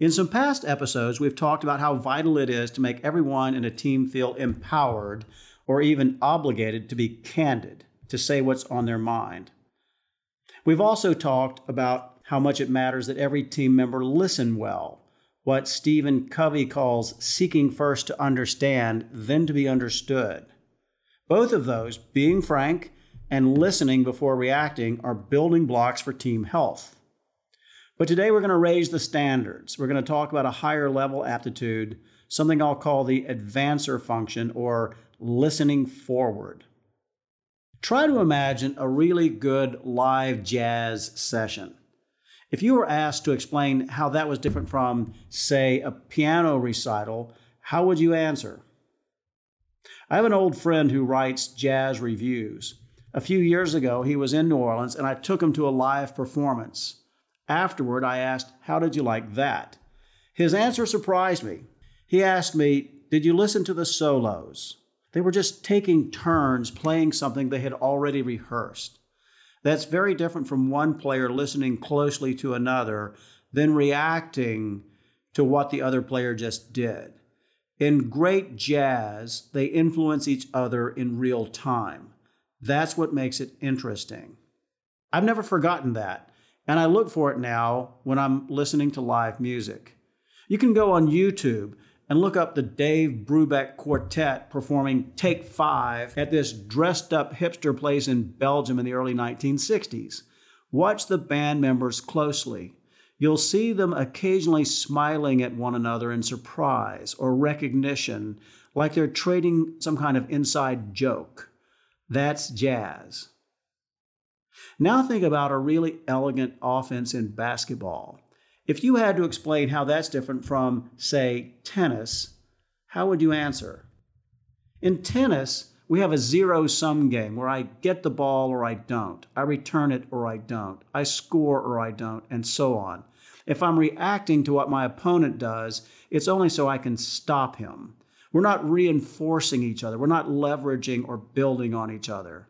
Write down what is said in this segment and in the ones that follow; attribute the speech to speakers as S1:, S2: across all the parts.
S1: In some past episodes, we've talked about how vital it is to make everyone in a team feel empowered or even obligated to be candid, to say what's on their mind. We've also talked about how much it matters that every team member listen well, what Stephen Covey calls seeking first to understand, then to be understood. Both of those, being frank and listening before reacting, are building blocks for team health. But today we're going to raise the standards. We're going to talk about a higher level aptitude, something I'll call the advancer function or listening forward. Try to imagine a really good live jazz session. If you were asked to explain how that was different from, say, a piano recital, how would you answer? I have an old friend who writes jazz reviews. A few years ago, he was in New Orleans and I took him to a live performance. Afterward, I asked, How did you like that? His answer surprised me. He asked me, Did you listen to the solos? They were just taking turns playing something they had already rehearsed. That's very different from one player listening closely to another, then reacting to what the other player just did. In great jazz, they influence each other in real time. That's what makes it interesting. I've never forgotten that. And I look for it now when I'm listening to live music. You can go on YouTube and look up the Dave Brubeck Quartet performing Take Five at this dressed up hipster place in Belgium in the early 1960s. Watch the band members closely. You'll see them occasionally smiling at one another in surprise or recognition, like they're trading some kind of inside joke. That's jazz. Now think about a really elegant offense in basketball. If you had to explain how that's different from, say, tennis, how would you answer? In tennis, we have a zero sum game where I get the ball or I don't, I return it or I don't, I score or I don't, and so on. If I'm reacting to what my opponent does, it's only so I can stop him. We're not reinforcing each other, we're not leveraging or building on each other.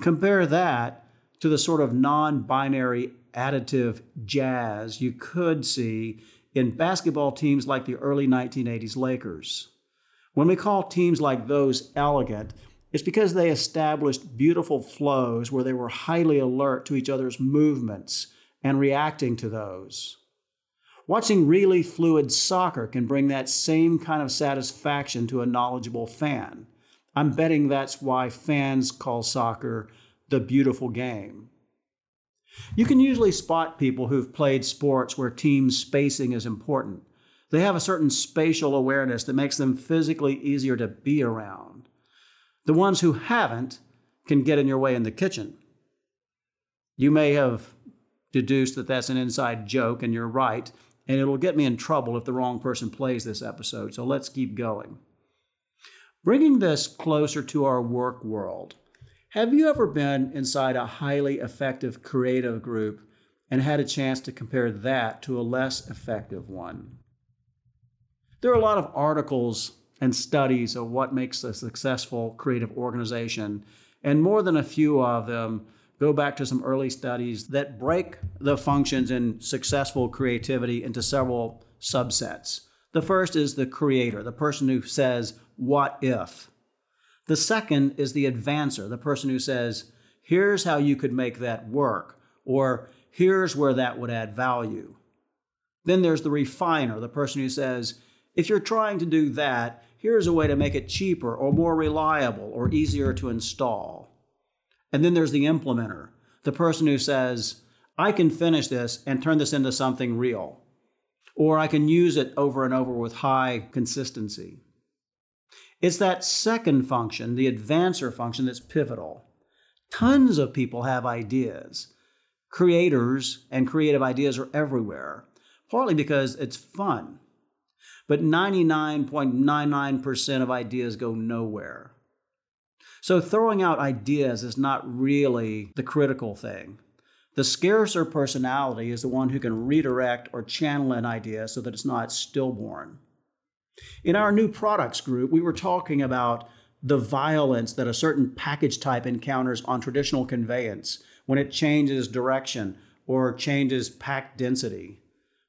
S1: Compare that to the sort of non binary additive jazz you could see in basketball teams like the early 1980s Lakers. When we call teams like those elegant, it's because they established beautiful flows where they were highly alert to each other's movements and reacting to those. Watching really fluid soccer can bring that same kind of satisfaction to a knowledgeable fan. I'm betting that's why fans call soccer the beautiful game. You can usually spot people who've played sports where team spacing is important. They have a certain spatial awareness that makes them physically easier to be around. The ones who haven't can get in your way in the kitchen. You may have deduced that that's an inside joke, and you're right, and it'll get me in trouble if the wrong person plays this episode, so let's keep going. Bringing this closer to our work world, have you ever been inside a highly effective creative group and had a chance to compare that to a less effective one? There are a lot of articles and studies of what makes a successful creative organization, and more than a few of them go back to some early studies that break the functions in successful creativity into several subsets. The first is the creator, the person who says, What if? The second is the advancer, the person who says, here's how you could make that work, or here's where that would add value. Then there's the refiner, the person who says, if you're trying to do that, here's a way to make it cheaper or more reliable or easier to install. And then there's the implementer, the person who says, I can finish this and turn this into something real, or I can use it over and over with high consistency. It's that second function, the advancer function, that's pivotal. Tons of people have ideas. Creators and creative ideas are everywhere, partly because it's fun. But 99.99% of ideas go nowhere. So throwing out ideas is not really the critical thing. The scarcer personality is the one who can redirect or channel an idea so that it's not stillborn. In our new products group, we were talking about the violence that a certain package type encounters on traditional conveyance when it changes direction or changes pack density.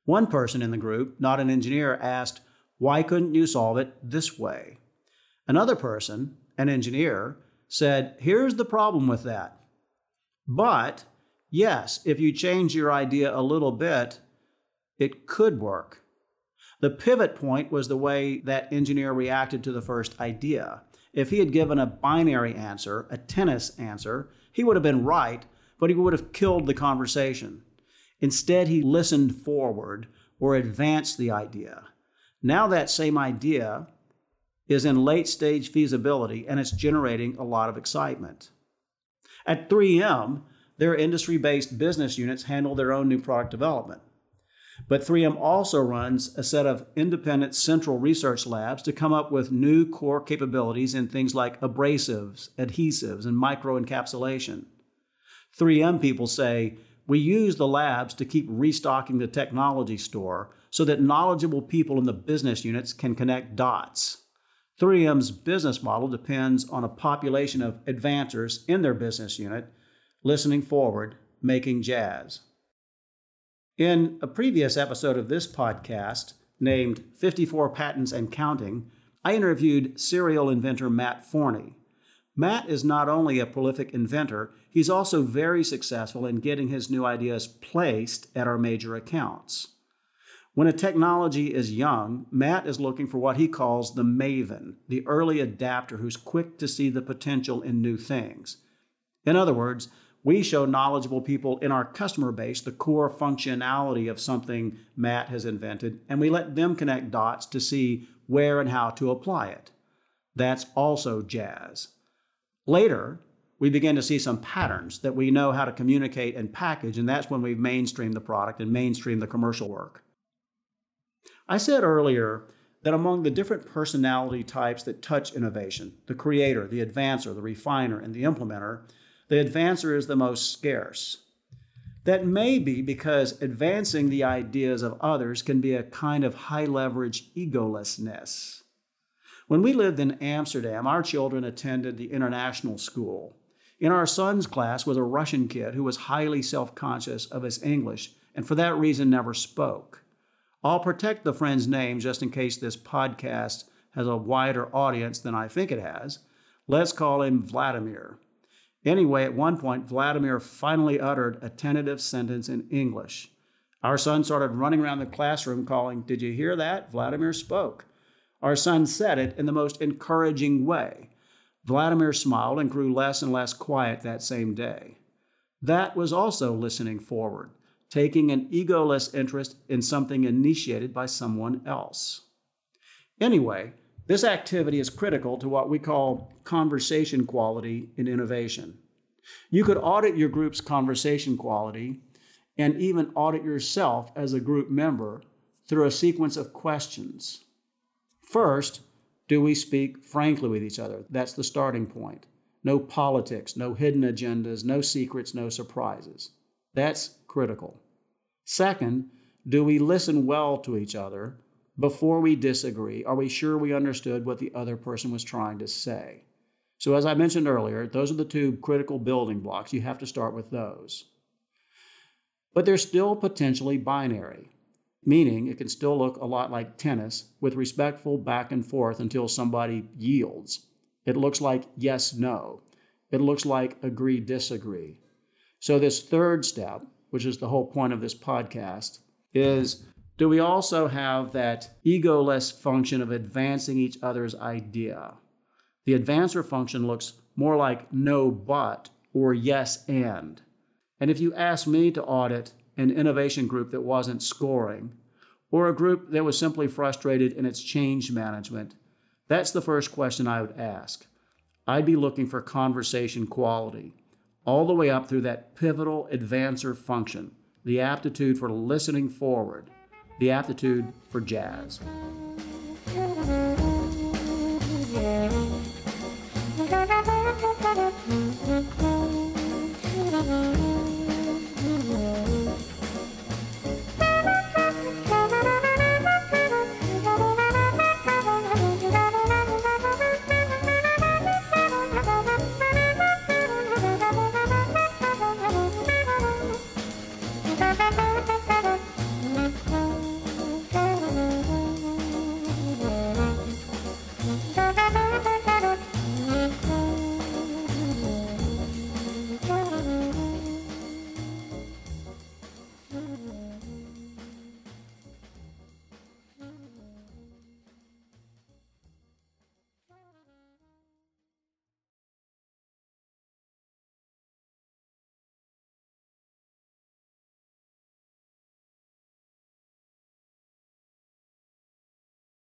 S1: One person in the group, not an engineer, asked, Why couldn't you solve it this way? Another person, an engineer, said, Here's the problem with that. But yes, if you change your idea a little bit, it could work. The pivot point was the way that engineer reacted to the first idea. If he had given a binary answer, a tennis answer, he would have been right, but he would have killed the conversation. Instead, he listened forward or advanced the idea. Now, that same idea is in late stage feasibility and it's generating a lot of excitement. At 3M, their industry based business units handle their own new product development. But 3M also runs a set of independent central research labs to come up with new core capabilities in things like abrasives, adhesives, and microencapsulation. 3M people say, we use the labs to keep restocking the technology store so that knowledgeable people in the business units can connect dots. 3M's business model depends on a population of advancers in their business unit listening forward, making jazz. In a previous episode of this podcast, named 54 Patents and Counting, I interviewed serial inventor Matt Forney. Matt is not only a prolific inventor, he's also very successful in getting his new ideas placed at our major accounts. When a technology is young, Matt is looking for what he calls the maven, the early adapter who's quick to see the potential in new things. In other words, we show knowledgeable people in our customer base the core functionality of something Matt has invented, and we let them connect dots to see where and how to apply it. That's also jazz. Later, we begin to see some patterns that we know how to communicate and package, and that's when we mainstream the product and mainstream the commercial work. I said earlier that among the different personality types that touch innovation the creator, the advancer, the refiner, and the implementer the advancer is the most scarce. That may be because advancing the ideas of others can be a kind of high leverage egolessness. When we lived in Amsterdam, our children attended the international school. In our son's class was a Russian kid who was highly self conscious of his English and for that reason never spoke. I'll protect the friend's name just in case this podcast has a wider audience than I think it has. Let's call him Vladimir. Anyway, at one point, Vladimir finally uttered a tentative sentence in English. Our son started running around the classroom calling, Did you hear that? Vladimir spoke. Our son said it in the most encouraging way. Vladimir smiled and grew less and less quiet that same day. That was also listening forward, taking an egoless interest in something initiated by someone else. Anyway, this activity is critical to what we call conversation quality in innovation. You could audit your group's conversation quality and even audit yourself as a group member through a sequence of questions. First, do we speak frankly with each other? That's the starting point. No politics, no hidden agendas, no secrets, no surprises. That's critical. Second, do we listen well to each other before we disagree, are we sure we understood what the other person was trying to say? So, as I mentioned earlier, those are the two critical building blocks. You have to start with those. But they're still potentially binary, meaning it can still look a lot like tennis with respectful back and forth until somebody yields. It looks like yes, no. It looks like agree, disagree. So, this third step, which is the whole point of this podcast, is do we also have that egoless function of advancing each other's idea? The advancer function looks more like no but or yes and. And if you ask me to audit an innovation group that wasn't scoring, or a group that was simply frustrated in its change management, that's the first question I would ask. I'd be looking for conversation quality, all the way up through that pivotal advancer function, the aptitude for listening forward the aptitude for jazz.